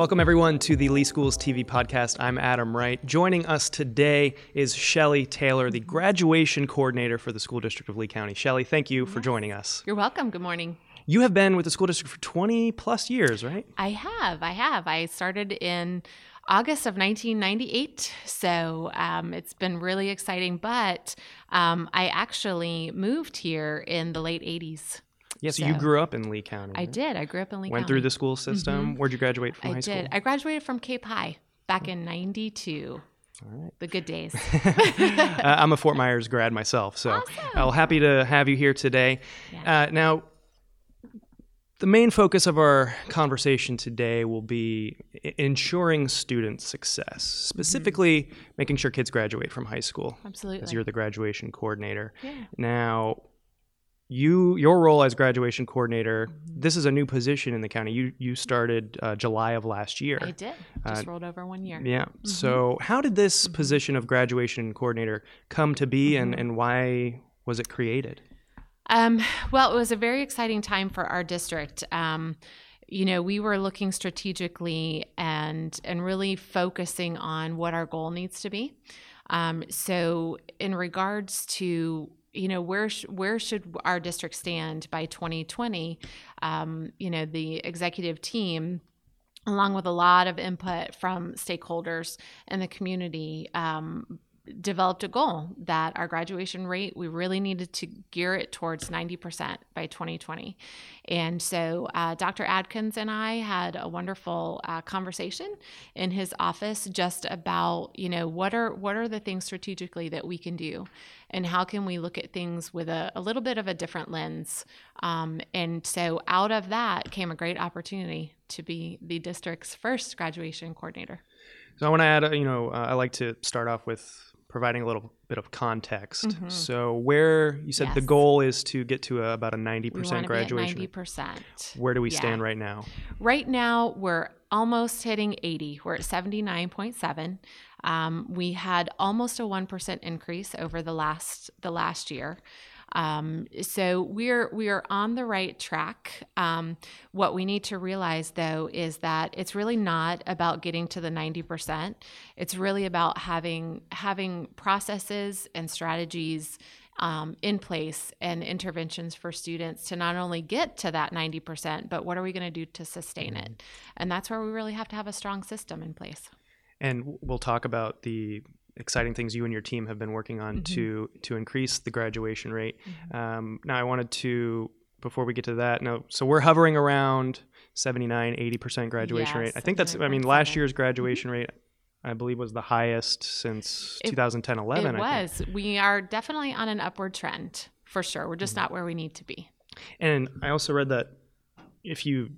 Welcome, everyone, to the Lee Schools TV podcast. I'm Adam Wright. Joining us today is Shelly Taylor, the graduation coordinator for the School District of Lee County. Shelly, thank you for joining us. You're welcome. Good morning. You have been with the school district for 20 plus years, right? I have. I have. I started in August of 1998. So um, it's been really exciting. But um, I actually moved here in the late 80s. Yeah, so, you grew up in Lee County. I right? did. I grew up in Lee County. Went County. through the school system. Where'd you graduate from I high did. school? I graduated from Cape High back in 92. All right. The good days. Uh, I'm a Fort Myers grad myself, so Awesome. I'm happy to have you here today. Yeah. Uh, now, the main focus of our conversation today will be ensuring student success, specifically making sure kids graduate from high school, as Absolutely. you're the graduation coordinator. Yeah. Now, you your role as graduation coordinator. This is a new position in the county. You you started uh, July of last year. I did. Just rolled over one year. Yeah. So, how did this position of graduation coordinator come to be, and, Mm-hmm. and why was it created? Um, well, it was a very exciting time for our district. Um, you know, we were looking strategically and and really focusing on what our goal needs to be. Um, so, in regards to you know where sh- where should our district stand by 2020? Um, you know, the executive team along with a lot of input from stakeholders and the community, um, developed a goal that our graduation rate, we really needed to gear it towards 90% by 2020. And so uh, Dr. Adkins and I had a wonderful uh, conversation in his office just about, you know, what are what are the things strategically that we can do and how can we look at things with a, a little bit of a different lens. Um, and so out of that came a great opportunity to be the district's first graduation coordinator. So, I want to add, uh, you know, uh, I like to start off with providing a little bit of context. So, where you said the goal is to get to a, about a 90% We want be at graduation. ninety rate. percent. Where do we Yeah. stand right now? Right now, we're almost hitting 80. We're at 79.7. Um, we had almost a 1% increase over the last the last year. Um, so we're we are on the right track. Um, what we need to realize though is that it's really not about getting to the 90%. It's really about having having processes and strategies um, in place and interventions for students to not only get to that 90%, but what are we going to do to sustain it? And that's where we really have to have a strong system in place. And we'll talk about the exciting things you and your team have been working on Mm-hmm. to to increase the graduation rate. Um, now, I wanted to before we get to that. No, so we're hovering around 79, 80 percent graduation rate. I think that's. I mean, last year's graduation rate, I believe, was the highest since It- 2010, 11. it was. We are definitely on an upward trend for sure. We're Mm-hmm. just not where we need to be. And I also read that if you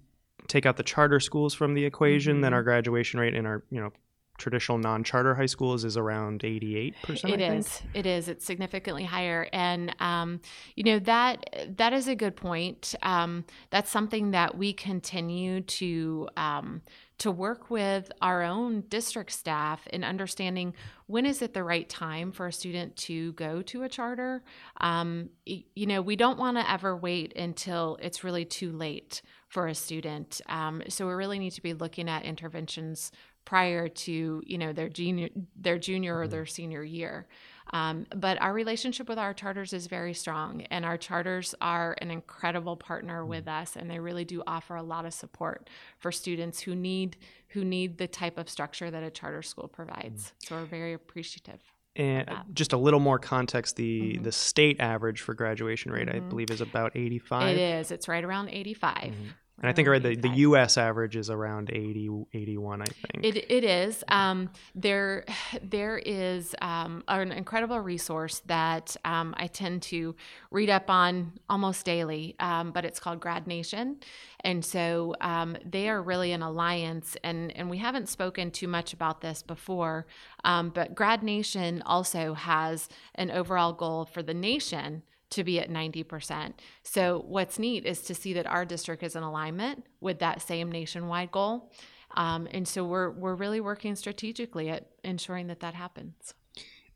take out the charter schools from the equation, then Mhm. our graduation rate in our you know traditional non-charter high schools is around 88 percent. It is. It is. It's significantly higher, and um, you know that that is a good point. Um, that's something that we continue to um, to work with our own district staff in understanding when is it the right time for a student to go to a charter. Um, you know, we don't want to ever wait until it's really too late for a student. Um, so we really need to be looking at interventions prior to you know their junior their junior or their senior year. Um, but our relationship with our charters is very strong and our charters are an incredible partner with us and they really do offer a lot of support for students who need who need the type of structure that a charter school provides. So we're very appreciative And just a little more context: the Mhm. the state average for graduation rate, I Mhm. believe, is about 85. it is. It's right around 85 And I think I read the, the U.S. average is around 80, 81, I think. It, it is. Um, there, there is um, an incredible resource that um, I tend to read up on almost daily, um, but it's called Grad Nation. And so um, they are really an alliance, and, and we haven't spoken too much about this before, um, but Grad Nation also has an overall goal for the nation to be at 90%. So, what's neat is to see that our district is in alignment with that same nationwide goal. Um, and so, we're, we're really working strategically at ensuring that that happens.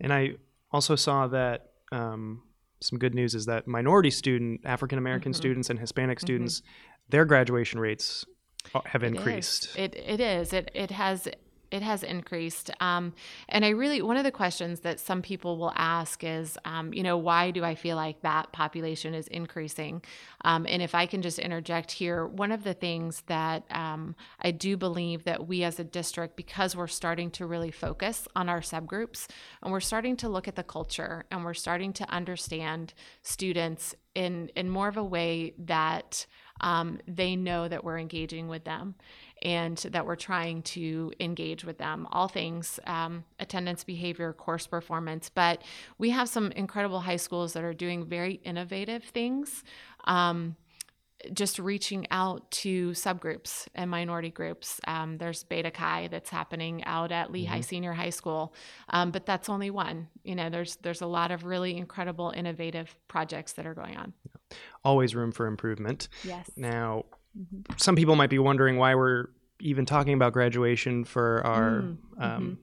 And I also saw that um, some good news is that minority student, African American Mhm. students, and Hispanic students, their graduation rates have increased. It is. It, it is. It it has it has increased. Um, and I really, one of the questions that some people will ask is, um, you know, why do I feel like that population is increasing? Um, and if I can just interject here, one of the things that um, I do believe that we as a district, because we're starting to really focus on our subgroups and we're starting to look at the culture and we're starting to understand students in, in more of a way that um, they know that we're engaging with them and that we're trying to engage with them. All things um, attendance, behavior, course performance. But we have some incredible high schools that are doing very innovative things. Um, just reaching out to subgroups and minority groups. Um, there's Beta Chi that's happening out at Lehigh mm-hmm. Senior High School, um, but that's only one. You know, there's there's a lot of really incredible, innovative projects that are going on. Always room for improvement. Yes. Now, mm-hmm. some people might be wondering why we're even talking about graduation for our mm, mm-hmm. um,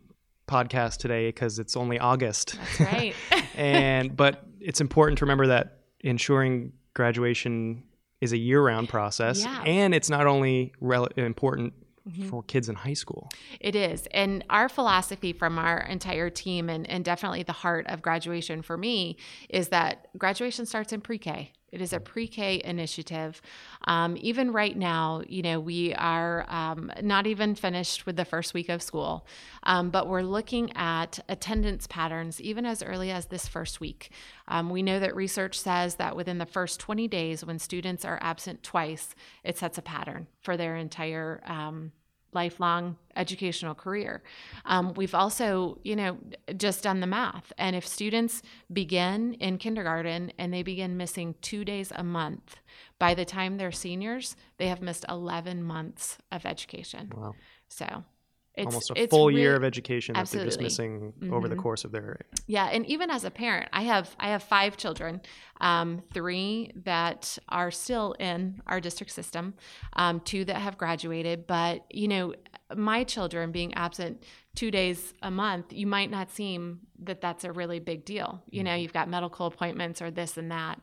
podcast today because it's only August. That's right. and but it's important to remember that ensuring graduation is a year-round process, yeah. and it's not only rel- important Mm-hmm. for kids in high school. It is. And our philosophy from our entire team, and, and definitely the heart of graduation for me, is that graduation starts in pre K. It is a pre K initiative. Um, even right now, you know, we are um, not even finished with the first week of school, um, but we're looking at attendance patterns even as early as this first week. Um, we know that research says that within the first 20 days, when students are absent twice, it sets a pattern for their entire um, lifelong educational career. Um, we've also, you know, just done the math. And if students begin in kindergarten and they begin missing two days a month, by the time they're seniors, they have missed 11 months of education. Wow. So it's, almost a full really, year of education that absolutely. they're just missing mm-hmm. over the mm-hmm. course of their yeah and even as a parent i have i have five children um, three that are still in our district system um, two that have graduated but you know my children being absent two days a month you might not seem that that's a really big deal you know mm-hmm. you've got medical appointments or this and that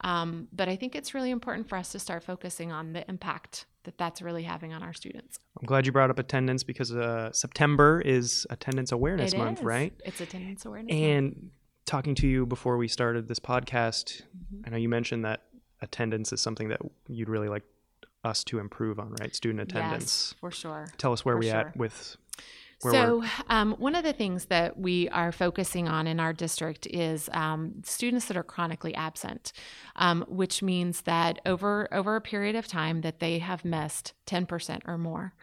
um, but i think it's really important for us to start focusing on the impact that that's really having on our students. I'm glad you brought up attendance because uh, September is Attendance Awareness it Month, is. right? It's Attendance Awareness and Month. talking to you before we started this podcast, mm-hmm. I know you mentioned that attendance is something that you'd really like us to improve on, right? Student attendance. Yes, for sure. Tell us where for we sure. at with so, um, one of the things that we are focusing on in our district is um, students that are chronically absent, um, which means that over over a period of time that they have missed ten percent or more.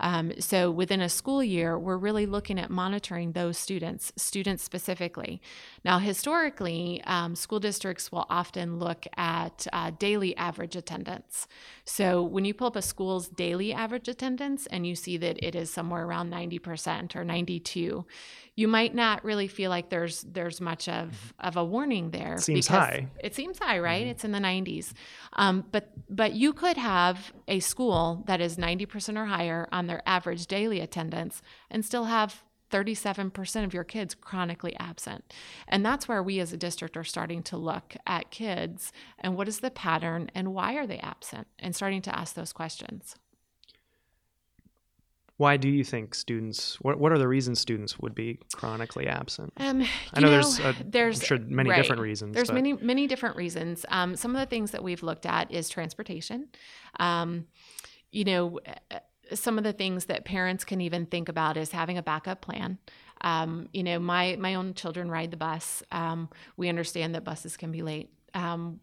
Um, so within a school year, we're really looking at monitoring those students, students specifically. Now, historically, um, school districts will often look at uh, daily average attendance. So when you pull up a school's daily average attendance and you see that it is somewhere around 90% or 92, you might not really feel like there's there's much of mm-hmm. of a warning there. It seems high. It seems high, right? Mm-hmm. It's in the 90s, um, but but you could have a school that is 90% or higher on their average daily attendance and still have 37% of your kids chronically absent. And that's where we as a district are starting to look at kids and what is the pattern and why are they absent and starting to ask those questions. Why do you think students? What What are the reasons students would be chronically absent? Um, I know, know there's a, there's I'm sure many right. different reasons. There's but. many many different reasons. Um, some of the things that we've looked at is transportation. Um, you know, some of the things that parents can even think about is having a backup plan. Um, you know, my my own children ride the bus. Um, we understand that buses can be late. Um,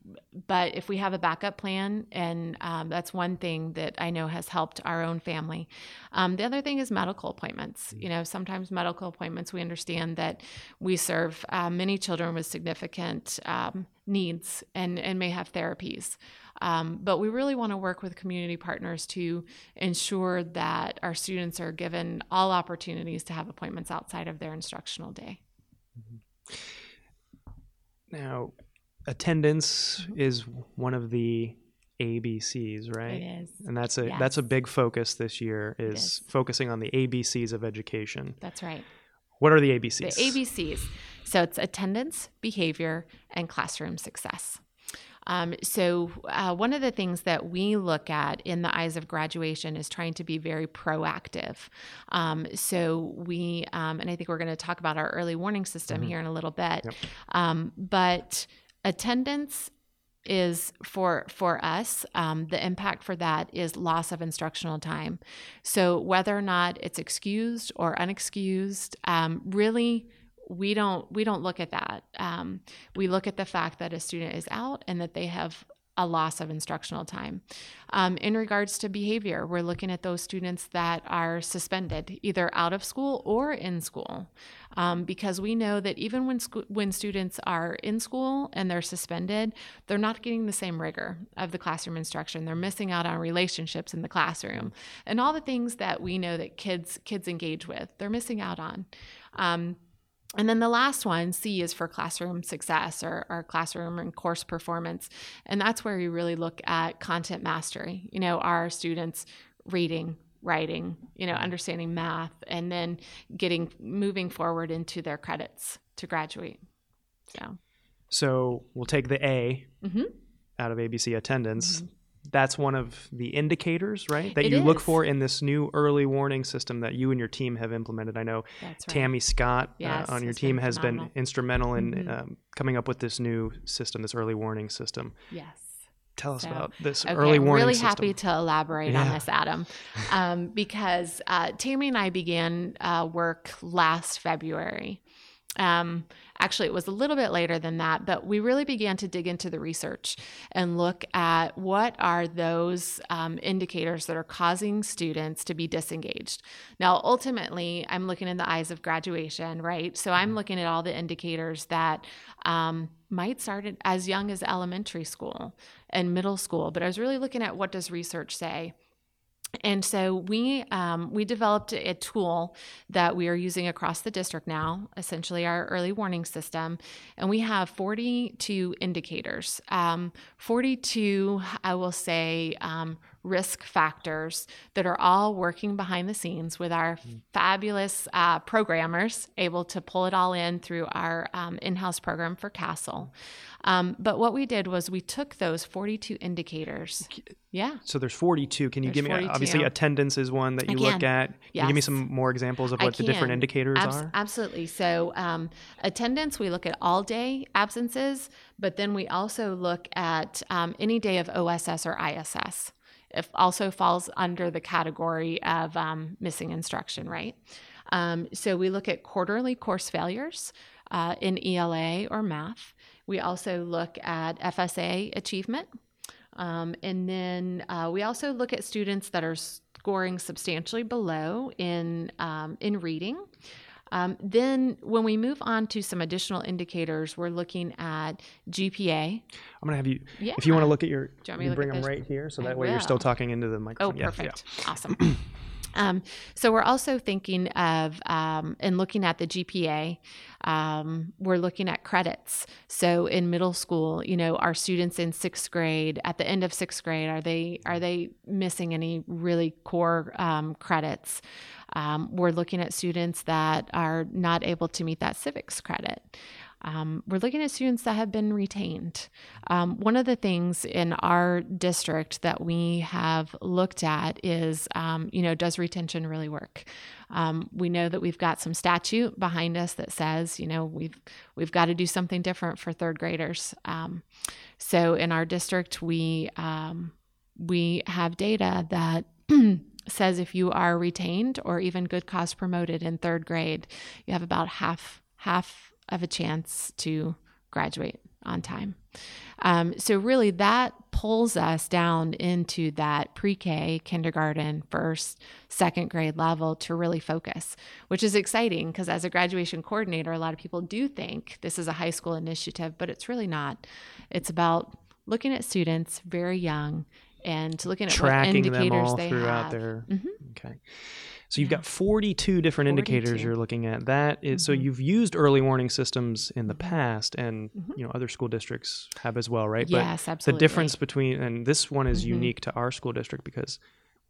but if we have a backup plan, and um, that's one thing that I know has helped our own family. Um, the other thing is medical appointments. You know, sometimes medical appointments, we understand that we serve uh, many children with significant um, needs and, and may have therapies. Um, but we really want to work with community partners to ensure that our students are given all opportunities to have appointments outside of their instructional day. Mm-hmm. Now, attendance is one of the ABCs, right? It is. And that's a yes. that's a big focus this year is, is, focusing on the ABCs of education. That's right. What are the ABCs? The ABCs. So it's attendance, behavior, and classroom success. Um, so, uh, one of the things that we look at in the eyes of graduation is trying to be very proactive. Um, so, we, um, and I think we're going to talk about our early warning system mm-hmm. here in a little bit, yep. Um, but attendance is for for us um, the impact for that is loss of instructional time so whether or not it's excused or unexcused um, really we don't we don't look at that um, we look at the fact that a student is out and that they have a loss of instructional time. Um, in regards to behavior, we're looking at those students that are suspended, either out of school or in school, um, because we know that even when when students are in school and they're suspended, they're not getting the same rigor of the classroom instruction. They're missing out on relationships in the classroom and all the things that we know that kids kids engage with. They're missing out on. Um, and then the last one, C, is for classroom success or, or classroom and course performance. And that's where we really look at content mastery. You know, our students reading, writing, you know, understanding math, and then getting moving forward into their credits to graduate. So, so we'll take the A mm-hmm. out of ABC attendance. Mm-hmm that's one of the indicators, right, that it you is. look for in this new early warning system that you and your team have implemented. I know right. Tammy Scott uh, yes, uh, on your team has been instrumental in mm-hmm. um, coming up with this new system, this early warning system. Yes. Tell us so, about this okay, early warning system. I'm really system. happy to elaborate yeah. on this, Adam, um, because uh, Tammy and I began uh, work last February. Um, actually, it was a little bit later than that, but we really began to dig into the research and look at what are those um, indicators that are causing students to be disengaged. Now, ultimately, I'm looking in the eyes of graduation, right? So I'm mm-hmm. looking at all the indicators that um, might start as young as elementary school and middle school, but I was really looking at what does research say and so we um, we developed a tool that we are using across the district now, essentially our early warning system, and we have 42 indicators. Um, 42, I will say, um, risk factors that are all working behind the scenes with our mm-hmm. fabulous uh, programmers, able to pull it all in through our um, in-house program for CASEL. Um, but what we did was we took those 42 indicators. Yeah. So there's 42. Can you there's give me 42. Obviously attendance is one that you look at. Can yes. you give me some more examples of what the different indicators Abs- are? Absolutely. So um, attendance, we look at all day absences, but then we also look at um, any day of OSS or ISS. It also falls under the category of um, missing instruction, right? Um, so we look at quarterly course failures uh, in ELA or math. We also look at FSA achievement. Um, and then uh, we also look at students that are scoring substantially below in, um, in reading. Um, then, when we move on to some additional indicators, we're looking at GPA. I'm going to have you, yeah. if you want to look at your, you, you bring them right here so that I way will. you're still talking into the microphone. Oh, perfect. Yeah. Awesome. Um, so we're also thinking of um, and looking at the GPA. Um, we're looking at credits. So in middle school, you know, our students in sixth grade at the end of sixth grade are they are they missing any really core um, credits? Um, we're looking at students that are not able to meet that civics credit. Um, we're looking at students that have been retained. Um, one of the things in our district that we have looked at is, um, you know, does retention really work? Um, we know that we've got some statute behind us that says, you know, we've we've got to do something different for third graders. Um, so in our district, we um, we have data that. says if you are retained or even good cause promoted in third grade, you have about half half of a chance to graduate on time. Um, so, really, that pulls us down into that pre K, kindergarten, first, second grade level to really focus, which is exciting because as a graduation coordinator, a lot of people do think this is a high school initiative, but it's really not. It's about looking at students very young and looking at Tracking what indicators them all they throughout have. their. Mm-hmm. Okay. So you've got 42 different 42. indicators you're looking at. That is, mm-hmm. so you've used early warning systems in the mm-hmm. past, and mm-hmm. you know other school districts have as well, right? Yes, but absolutely. The difference between and this one is mm-hmm. unique to our school district because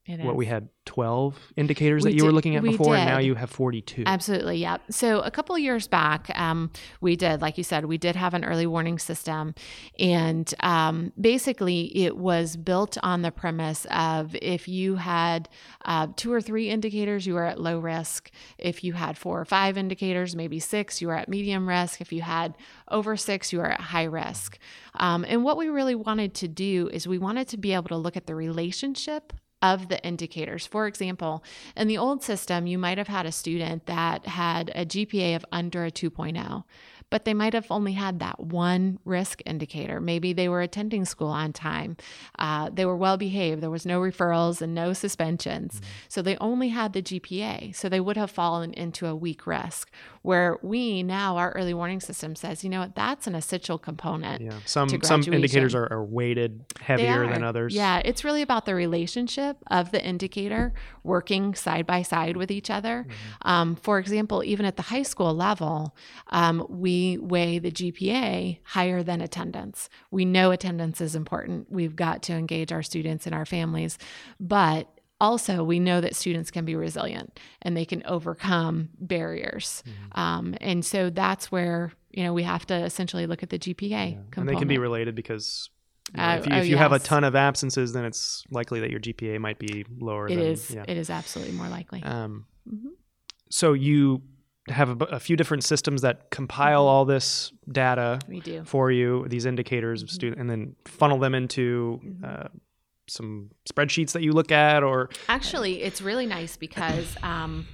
what we had 12 indicators we that you did, were looking at before and now you have 42 absolutely yeah so a couple of years back um, we did like you said we did have an early warning system and um, basically it was built on the premise of if you had uh, two or three indicators you were at low risk. If you had four or five indicators maybe six you were at medium risk. If you had over six you were at high risk. Um, and what we really wanted to do is we wanted to be able to look at the relationship of the indicators. For example, in the old system, you might have had a student that had a GPA of under a 2.0 but they might have only had that one risk indicator. Maybe they were attending school on time, uh, they were well behaved, there was no referrals and no suspensions. Mm-hmm. So they only had the GPA. So they would have fallen into a weak risk. Where we now, our early warning system says, you know what, that's an essential component. Yeah, some some indicators are, are weighted heavier than others. Yeah, it's really about the relationship of the indicator working side by side with each other. Mm-hmm. Um, for example, even at the high school level, um, we weigh the GPA higher than attendance. We know attendance is important. We've got to engage our students and our families, but also we know that students can be resilient and they can overcome barriers mm-hmm. um, and so that's where you know we have to essentially look at the gpa yeah. and they can be related because you know, uh, if you, if oh, you yes. have a ton of absences then it's likely that your gpa might be lower It than, is. yeah. it is absolutely more likely um, mm-hmm. so you have a, a, few different systems that compile mm-hmm. all this data for you, these indicators of mm-hmm. student, and then funnel them into mm-hmm. uh, some spreadsheets that you look at. Or actually, it's really nice because. Um,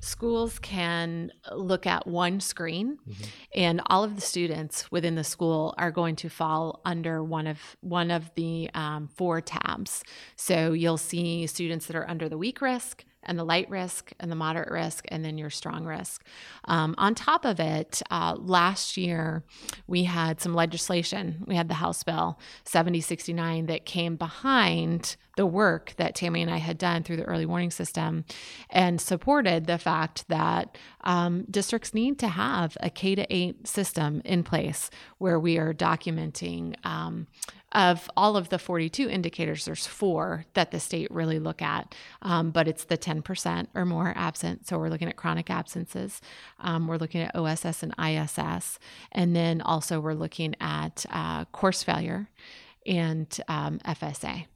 schools can look at one screen mm-hmm. and all of the students within the school are going to fall under one of one of the um, four tabs so you'll see students that are under the weak risk and the light risk and the moderate risk, and then your strong risk. Um, on top of it, uh, last year we had some legislation. We had the House Bill 7069 that came behind the work that Tammy and I had done through the early warning system and supported the fact that um, districts need to have a K to 8 system in place where we are documenting um, of all of the 42 indicators, there's four that the state really look at, um, but it's the 10% or more absent. So we're looking at chronic absences. Um, we're looking at OSS and ISS. And then also we're looking at uh, course failure and um, FSA.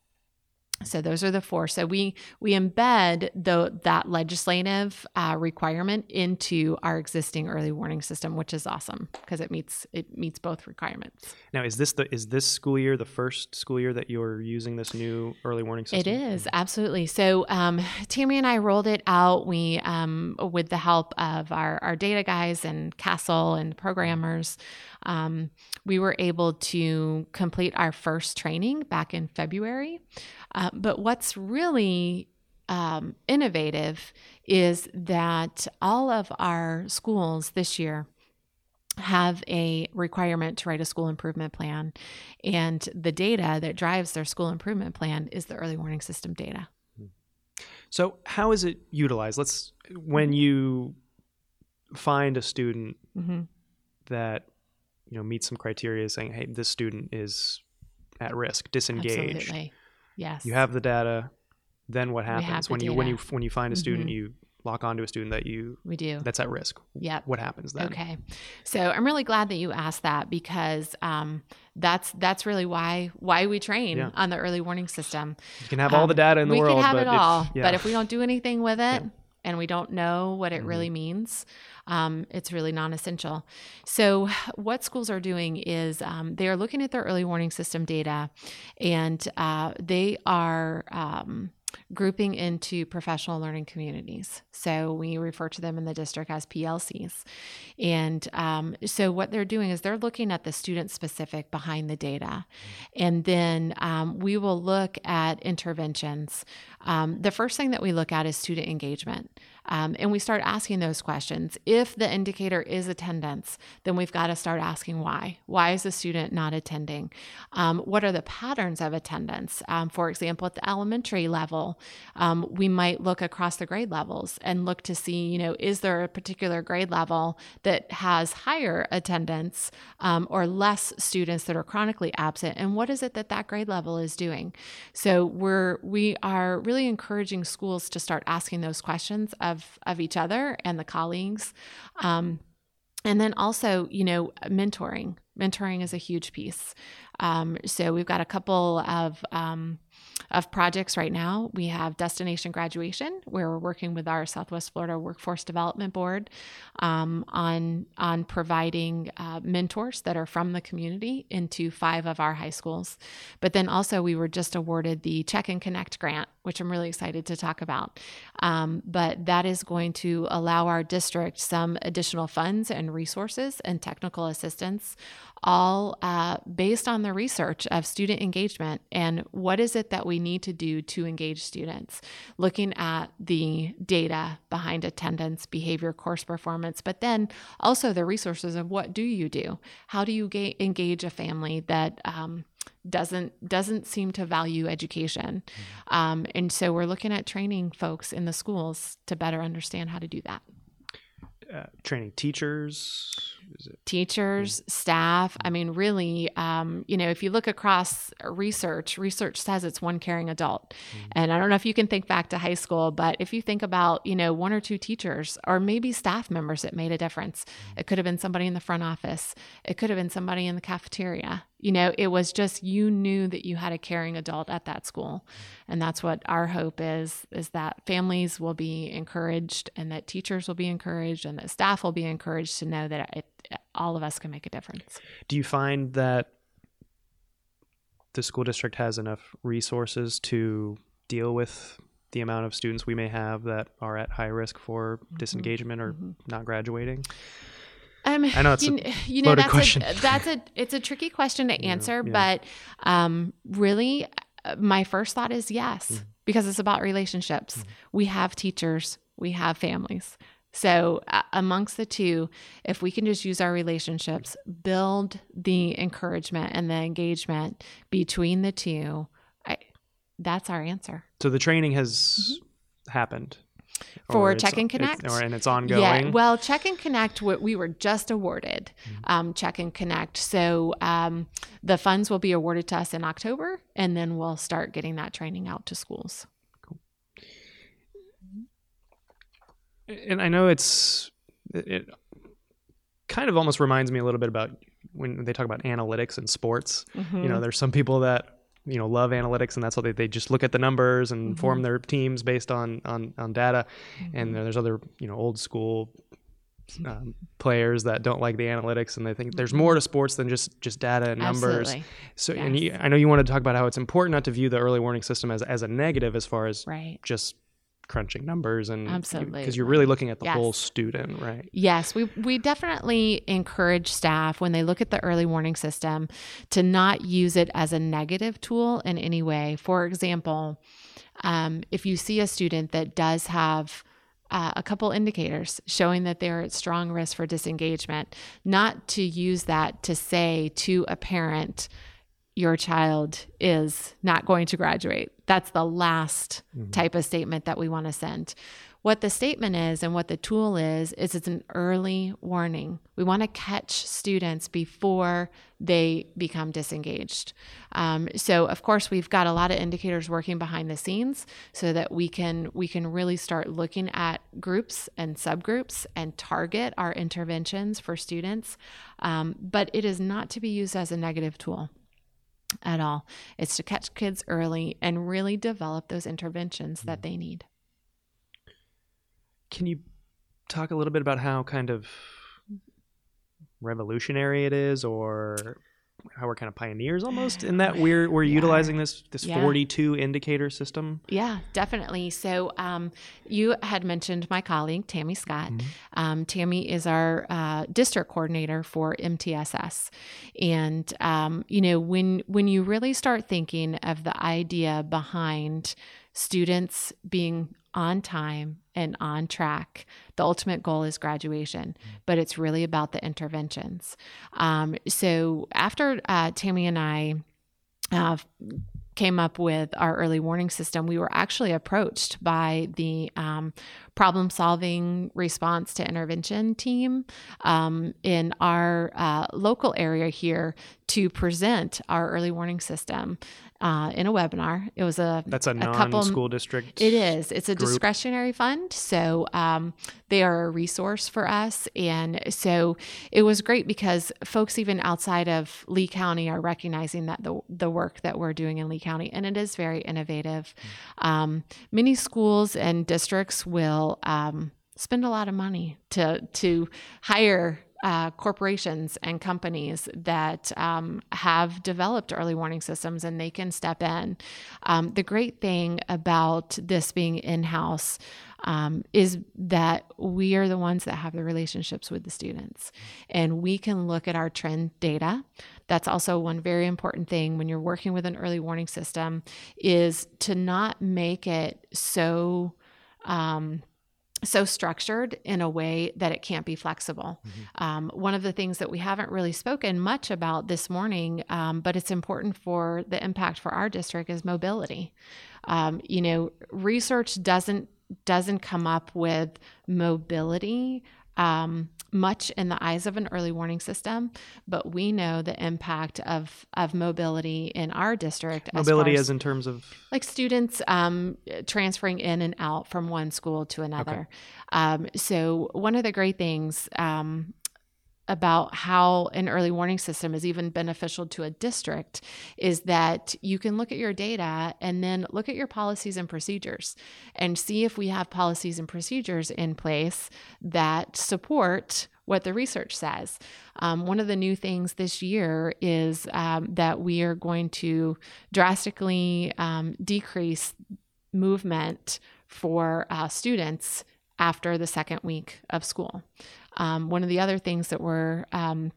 So those are the four. So we we embed the that legislative uh, requirement into our existing early warning system, which is awesome because it meets it meets both requirements. Now, is this the is this school year the first school year that you're using this new early warning system? It is absolutely. So um, Tammy and I rolled it out. We um, with the help of our our data guys and Castle and programmers um, we were able to complete our first training back in February. Uh, but what's really um, innovative is that all of our schools this year have a requirement to write a school improvement plan. And the data that drives their school improvement plan is the early warning system data. So, how is it utilized? Let's, when you find a student mm-hmm. that you know meets some criteria saying hey this student is at risk disengaged Absolutely. Yes you have the data then what happens when data. you when you when you find a student mm-hmm. you lock onto a student that you we do that's at risk yeah what happens then okay so i'm really glad that you asked that because um, that's that's really why why we train yeah. on the early warning system you can have um, all the data in the we world we can have it all yeah. but if we don't do anything with it yeah. And we don't know what it mm-hmm. really means um, it's really non essential. So, what schools are doing is um, they are looking at their early warning system data and uh, they are. Um, grouping into professional learning communities. So we refer to them in the district as PLCs. And um, so what they're doing is they're looking at the student specific behind the data. And then um, we will look at interventions. Um, the first thing that we look at is student engagement. Um, and we start asking those questions. If the indicator is attendance, then we've got to start asking why. Why is the student not attending? Um, what are the patterns of attendance? Um, for example, at the elementary level, um, we might look across the grade levels and look to see, you know, is there a particular grade level that has higher attendance um, or less students that are chronically absent? And what is it that that grade level is doing? So we're we are really encouraging schools to start asking those questions of of each other and the colleagues. Um, and then also, you know, mentoring. Mentoring is a huge piece. Um, so we've got a couple of um, of projects right now. We have Destination Graduation, where we're working with our Southwest Florida Workforce Development Board um, on on providing uh, mentors that are from the community into five of our high schools. But then also, we were just awarded the Check and Connect grant, which I'm really excited to talk about. Um, but that is going to allow our district some additional funds and resources and technical assistance all uh, based on the research of student engagement and what is it that we need to do to engage students, looking at the data behind attendance, behavior, course performance, but then also the resources of what do you do? How do you ga- engage a family that um, doesn't doesn't seem to value education? Mm-hmm. Um, and so we're looking at training folks in the schools to better understand how to do that. Uh, training teachers teachers staff i mean really um, you know if you look across research research says it's one caring adult. Mm-hmm. and i don't know if you can think back to high school but if you think about you know one or two teachers or maybe staff members that made a difference. Mm-hmm. it could have been somebody in the front office. It could have been somebody in the cafeteria you know it was just you knew that you had a caring adult at that school and that's what our hope is is that families will be encouraged and that teachers will be encouraged and that staff will be encouraged to know that it, all of us can make a difference do you find that the school district has enough resources to deal with the amount of students we may have that are at high risk for mm-hmm. disengagement or mm-hmm. not graduating um, I know it's you, a you know, that's question. A, that's a it's a tricky question to answer, yeah, yeah. but um, really, uh, my first thought is yes, mm because it's about relationships. mm We have teachers, we have families. So, uh, amongst the two, if we can just use our relationships, build the encouragement and the engagement between the two, I, that's our answer. So, the training has mm-hmm. happened for Check and Connect. Or, and it's ongoing. Yeah, well, Check and Connect, what we were just awarded mm-hmm. um, Check and Connect. So um, the funds will be awarded to us in October, and then we'll start getting that training out to schools. Cool. And I know it's, it kind of almost reminds me a little bit about when they talk about analytics and sports. Mm-hmm. You know, mm-hmm. there's some people that you know love analytics and that's what they, they just look at the numbers and mm-hmm. form their teams based on on, on data mm-hmm. and there's other you know old school um, players that don't like the analytics and they think there's more to sports than just just data and numbers Absolutely. so yes. and you, i know you wanted to talk about how it's important not to view the early warning system as, as a negative as far as right. just crunching numbers and absolutely because you, are really looking at the yes. whole student right yes we we definitely encourage staff when they look at the early warning system to not use it as a negative tool in any way for example um, if you see a student that does have uh, a couple indicators showing that they're at strong risk for disengagement, not to use that to say to a parent, your child is not going to graduate. That's the last mm-hmm. type of statement that we want to send. What the statement is and what the tool is, is it's an early warning. We want to catch students before they become disengaged. Um, so, of course, we've got a lot of indicators working behind the scenes so that we can we can really start looking at groups and subgroups and target our interventions for students. Um, but it is not to be used as a negative tool at all. It's to catch kids early and really develop those interventions that mm. they need. Can you talk a little bit about how kind of revolutionary it is or how we're kind of pioneers almost in that we're we're yeah. utilizing this this yeah. 42 indicator system yeah definitely so um, you had mentioned my colleague tammy scott mm-hmm. um, tammy is our uh, district coordinator for mtss and um, you know when when you really start thinking of the idea behind students being on time and on track. The ultimate goal is graduation, but it's really about the interventions. Um, so after uh, Tammy and I uh, came up with our early warning system, we were actually approached by the um, problem solving response to intervention team um, in our uh, local area here to present our early warning system uh, in a webinar. It was a that's a, a non-school district. It is. It's a group. discretionary fund, so um, they are a resource for us, and so it was great because folks even outside of Lee County are recognizing that the the work that we're doing in Lee County, and it is very innovative. Mm. Um, many schools and districts will um, spend a lot of money to to hire uh, corporations and companies that um, have developed early warning systems and they can step in. Um, the great thing about this being in house um, is that we are the ones that have the relationships with the students and we can look at our trend data. That's also one very important thing when you're working with an early warning system is to not make it so um, so structured in a way that it can't be flexible. Mm-hmm. Um, one of the things that we haven't really spoken much about this morning, um, but it's important for the impact for our district, is mobility. Um, you know, research doesn't doesn't come up with mobility um, much in the eyes of an early warning system, but we know the impact of of mobility in our district. Mobility, as, as in terms of like students um, transferring in and out from one school to another. Okay. Um, so one of the great things um, about how an early warning system is even beneficial to a district is that you can look at your data and then look at your policies and procedures and see if we have policies and procedures in place that support what the research says. Um, one of the new things this year is um, that we are going to drastically um, decrease movement for uh, students after the second week of school. Um, one of the other things that we're um,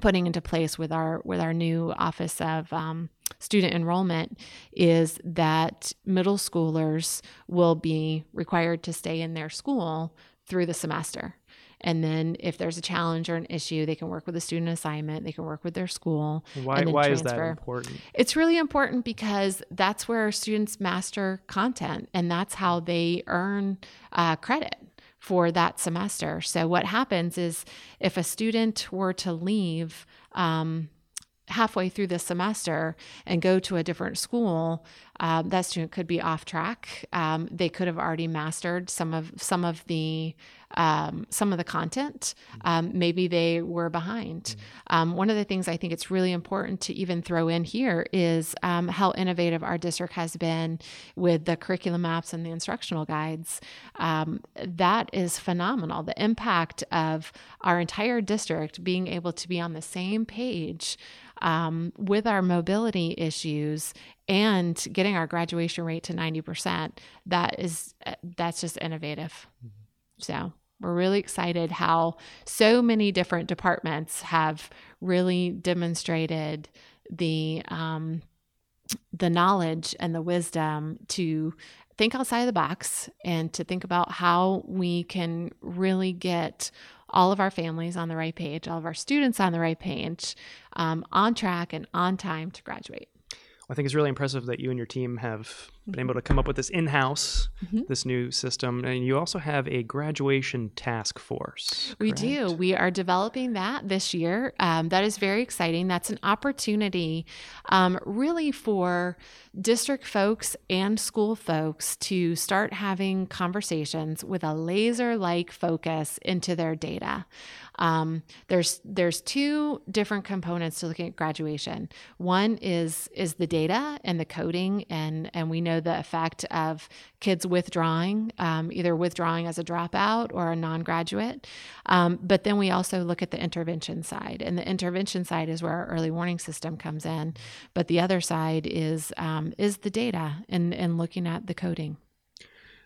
putting into place with our with our new office of um, student enrollment is that middle schoolers will be required to stay in their school through the semester. And then if there's a challenge or an issue, they can work with a student assignment, they can work with their school. Why, why is that important? It's really important because that's where students master content and that's how they earn uh, credit for that semester. So, what happens is if a student were to leave um, halfway through the semester and go to a different school, um, that student could be off track. Um, they could have already mastered some of some of the um, some of the content. Um, maybe they were behind. Um, one of the things I think it's really important to even throw in here is um, how innovative our district has been with the curriculum maps and the instructional guides. That is phenomenal. The impact of our entire district being able to be on the same page. Um, with our mobility issues and getting our graduation rate to 90% that is that's just innovative mm-hmm. so we're really excited how so many different departments have really demonstrated the um, the knowledge and the wisdom to think outside of the box and to think about how we can really get all of our families on the right page, all of our students on the right page, um, on track and on time to graduate. I think it's really impressive that you and your team have been able to come up with this in-house, mm-hmm. this new system, and you also have a graduation task force. Correct? We do. We are developing that this year. Um, that is very exciting. That's an opportunity, um, really, for district folks and school folks to start having conversations with a laser-like focus into their data. Um, there's there's two different components to looking at graduation. One is is the data and the coding, and and we know the effect of kids withdrawing, um, either withdrawing as a dropout or a non-graduate. Um, but then we also look at the intervention side, and the intervention side is where our early warning system comes in. But the other side is um, is the data and and looking at the coding.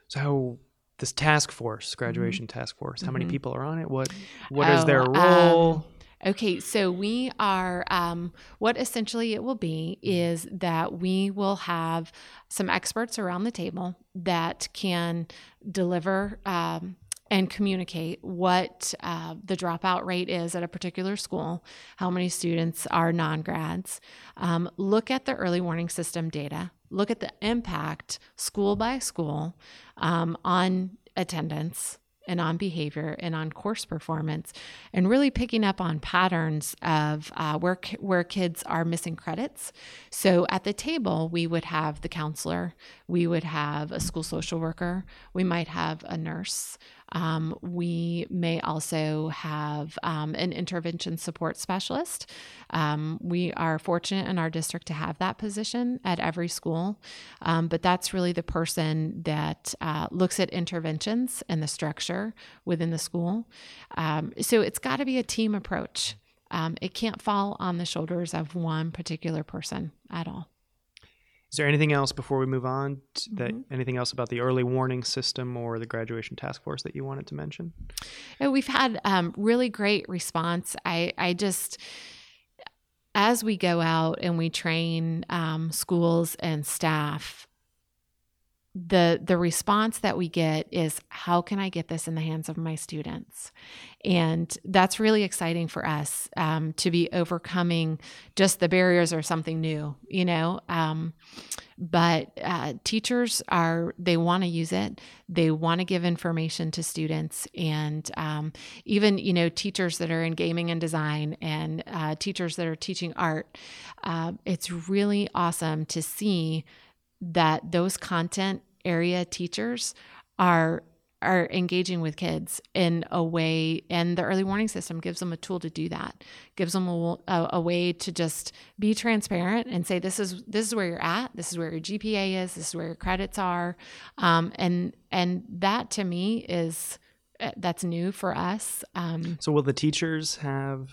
So this task force, mm-hmm. graduation mm-hmm. task force. How mm-hmm. many people are on it? What what oh, is their um, role? Okay, so we are, um, what essentially it will be is that we will have some experts around the table that can deliver um, and communicate what uh, the dropout rate is at a particular school, how many students are non grads, um, look at the early warning system data, look at the impact school by school um, on attendance and on behavior and on course performance and really picking up on patterns of uh, where where kids are missing credits. So at the table we would have the counselor we would have a school social worker we might have a nurse um, we may also have um, an intervention support specialist. Um, we are fortunate in our district to have that position at every school, um, but that's really the person that uh, looks at interventions and the structure within the school. Um, so it's got to be a team approach. Um, it can't fall on the shoulders of one particular person at all. Is there anything else before we move on? that mm-hmm. anything else about the early warning system or the graduation task force that you wanted to mention? We've had um, really great response. I I just as we go out and we train um, schools and staff, the the response that we get is how can i get this in the hands of my students? And that's really exciting for us um, to be overcoming just the barriers or something new you know? Um, but uh, teachers are they want to use it. They want to give information to students. And um, even you know teachers that are in gaming and design and uh, teachers that are teaching art uh, it's really awesome to see that those content area teachers are are engaging with kids in a way and the early warning system gives them a tool to do that. Gives them a, a, a, way to just be transparent and say this is this is where you're at. This is where your gpa is. This is where your credits are. Um, and and that to me is uh, that's new for us um, so will the teachers have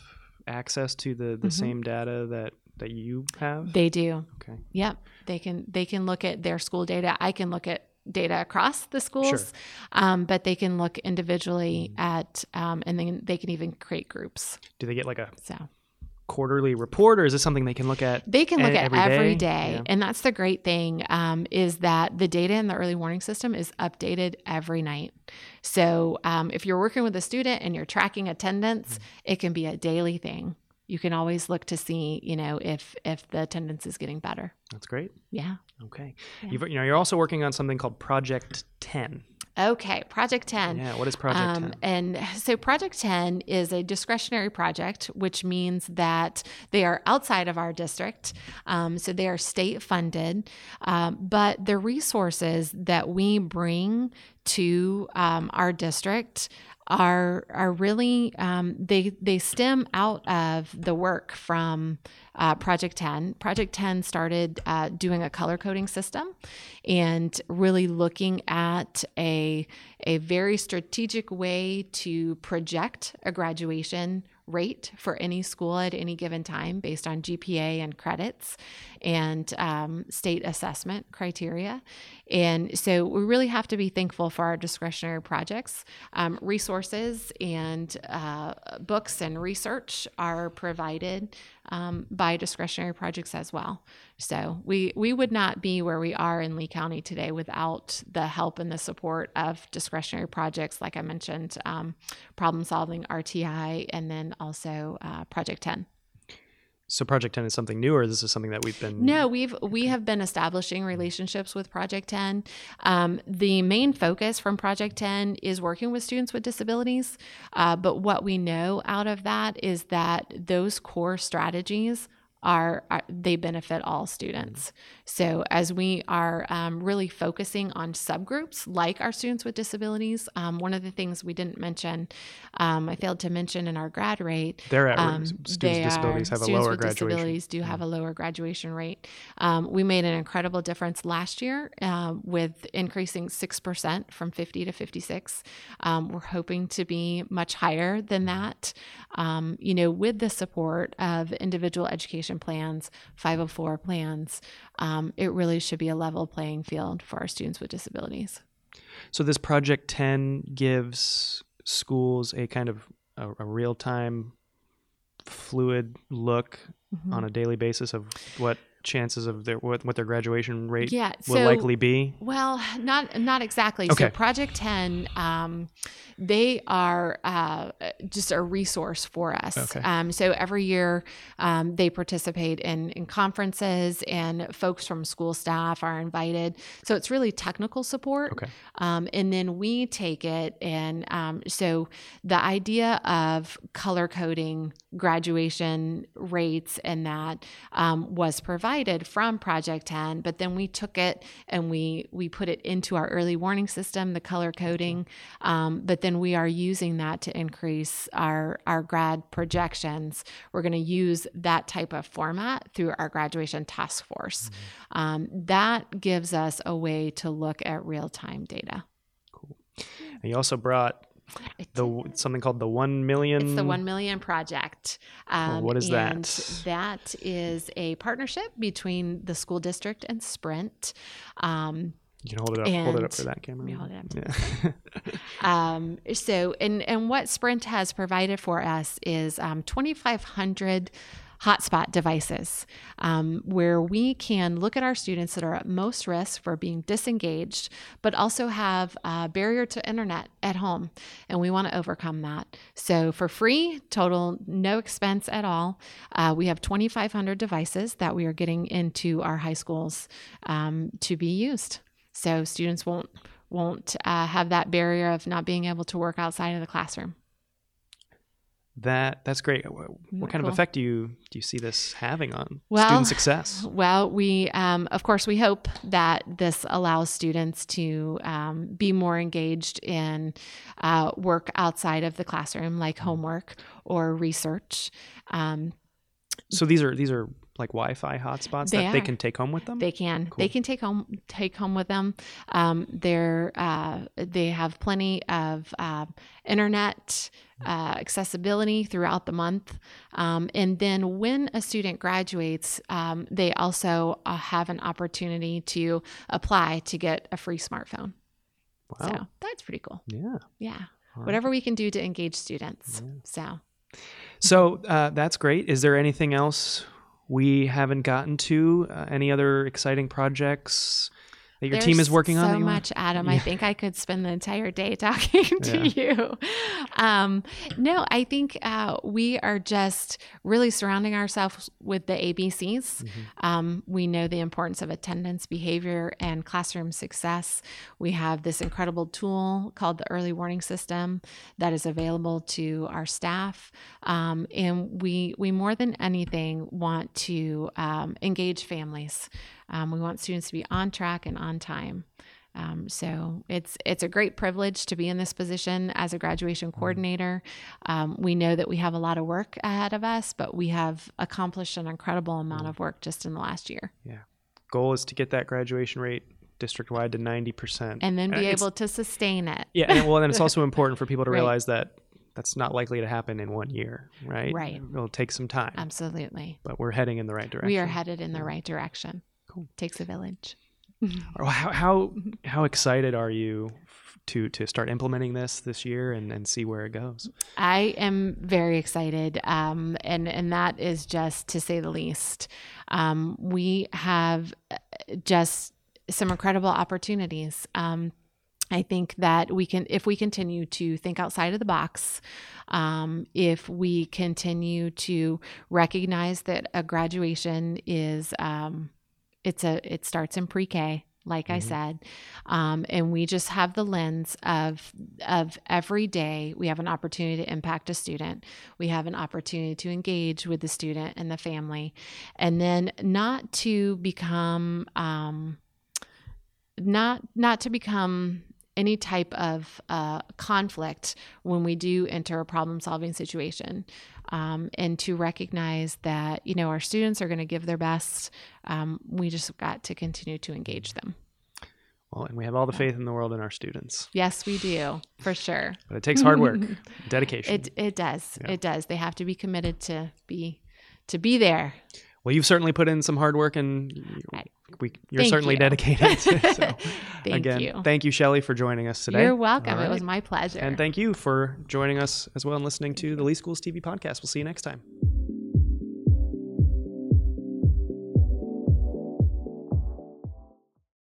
access to the the mm-hmm. same data that that you have? They do. Okay. Yep. They can they can look at their school data. I can look at data across the schools, sure. um, but they can look individually mm-hmm. at, um, and then they can even create groups. Do they get like a so quarterly report, or is this something they can look at? They can look a- at every day, day. Yeah. and that's the great thing um, is that the data in the early warning system is updated every night. So um, if you're working with a student and you're tracking attendance, mm-hmm. it can be a daily thing you can always look to see, you know, if if the attendance is getting better. That's great. Yeah. Okay. Yeah. You've, you know, you're also working on something called Project 10. Okay, Project 10. Yeah, what is Project um, 10? And so Project 10 is a discretionary project, which means that they are outside of our district. Um, so they are state funded. Um, but the resources that we bring to um, our district are are really um, they they stem out of the work from uh, Project 10. Project 10 started uh, doing a color coding system and really looking at a a very strategic way to project a graduation rate for any school at any given time based on GPA and credits and um, state assessment criteria. And so we really have to be thankful for our discretionary projects. Um, resources and uh, books and research are provided um, by discretionary projects as well. So we we would not be where we are in Lee County today without the help and the support of discretionary projects, like I mentioned, um, problem solving RTI, and then also uh, Project Ten. So Project 10 is something new, or this is something that we've been? No, we've we have been establishing relationships with Project 10. Um, the main focus from Project 10 is working with students with disabilities, uh, but what we know out of that is that those core strategies are, are, they benefit all students. So as we are um, really focusing on subgroups like our students with disabilities, um, one of the things we didn't mention, um, I failed to mention in our grad rate, they're at um, students they with disabilities have a lower with graduation. Disabilities do have a lower graduation rate. Um, we made an incredible difference last year uh, with increasing six percent from 50 to 56. Um, we're hoping to be much higher than that. you know, with the support of individual education plans, 504 plans, um, it really should be a level playing field for our students with disabilities. So this Project 10 gives schools a kind of a, a real time fluid look mm-hmm. on a daily basis of what chances of their what, what their graduation rate yeah, will likely be? Well, not not exactly. Okay. So Project 10, um, they are uh, just a resource for us. Okay. Um, so every year um, they participate in, in conferences and folks from school staff are invited. So it's really technical support. Okay. Um, and then we take it and um, so the idea of color coding graduation rates and that um, was provided from Project 10, but then we took it and we we put it into our early warning system, the color coding. Um, but then we are using that to increase our our grad projections. We're going to use that type of format through our graduation task force. Mm-hmm. Um, that gives us a way to look at real time data. Cool. And you also brought the something called the one million. It's the one million project. Um, what is that? That is a partnership between the school district and Sprint. Um, you can hold it up. hold it up for that camera. hold it up. Yeah. um, so, and and what Sprint has provided for us is um, 2,500 hotspot devices um, where we can look at our students that are at most risk for being disengaged, but also have a barrier to internet at home. And we want to overcome that. So, for free, total no expense at all, uh, we have 2,500 devices that we are getting into our high schools um, to be used. So, students won't won't uh, have that barrier of not being able to work outside of the classroom. That that's great. What, what kind cool. of effect do you do you see this having on well, student success? Well, we um, of course we hope that this allows students to um, be more engaged in uh, work outside of the classroom, like homework or research. Um, so these are these are like Wi-Fi hotspots they that are. they can take home with them? They can. Cool. They can take home take home with them. Um, they're uh, they have plenty of uh, internet uh, accessibility throughout the month, um, and then when a student graduates, um, they also uh, have an opportunity to apply to get a free smartphone. Wow. So that's pretty cool. Yeah. Yeah. Whatever we can do to engage students. Yeah. So. So uh, that's great. Is there anything else we haven't gotten to? Uh, any other exciting projects that your There's team is working so on? So much, Adam. Yeah. I think I could spend the entire day talking to yeah. you. Um, no, I think uh, we are just really surrounding ourselves with the ABCs. Mm-hmm. Um, we know the importance of attendance, behavior, and classroom success. We have this incredible tool called the Early Warning System that is available to our staff, um, and we we more than anything want to um, engage families. Um, we want students to be on track and on time. Um, so it's it's a great privilege to be in this position as a graduation mm-hmm. coordinator. Um, we know that we have a lot of work ahead of us, but we have accomplished an incredible amount mm-hmm. of work just in the last year. Yeah, goal is to get that graduation rate district wide to ninety percent, and then be uh, able to sustain it. Yeah, and, well, and it's also important for people to realize that that's not likely to happen in one year, right? Right. It'll take some time. Absolutely. But we're heading in the right direction. We are headed in the right direction. Cool. Takes a village. how, how how excited are you to to start implementing this this year and, and see where it goes? I am very excited, um, and and that is just to say the least. Um, we have uh, just some incredible opportunities. Um, I think that we can, if we continue to think outside of the box, um, if we continue to recognize that a graduation is um, it's a it starts in pre-K like mm-hmm. I said. Um, and we just have the lens of of every day we have an opportunity to impact a student. We have an opportunity to engage with the student and the family, and then not to become um, not not to become any type of uh, conflict when we do enter a problem solving situation um, and to recognize that you know our students are going to give their best um, we just got to continue to engage them. Well and we have all the faith in the world in our students. Yes we do for sure. But it takes hard work dedication. It, it does. Yeah. it does. They have to be committed to be to be there well, you've certainly put in some hard work, and we, you're thank certainly you. dedicated. so, thank again, you. thank you, Shelly, for joining us today. You're welcome. Right. It was my pleasure. And thank you for joining us as well and listening to the Lee Schools TV podcast. We'll see you next time.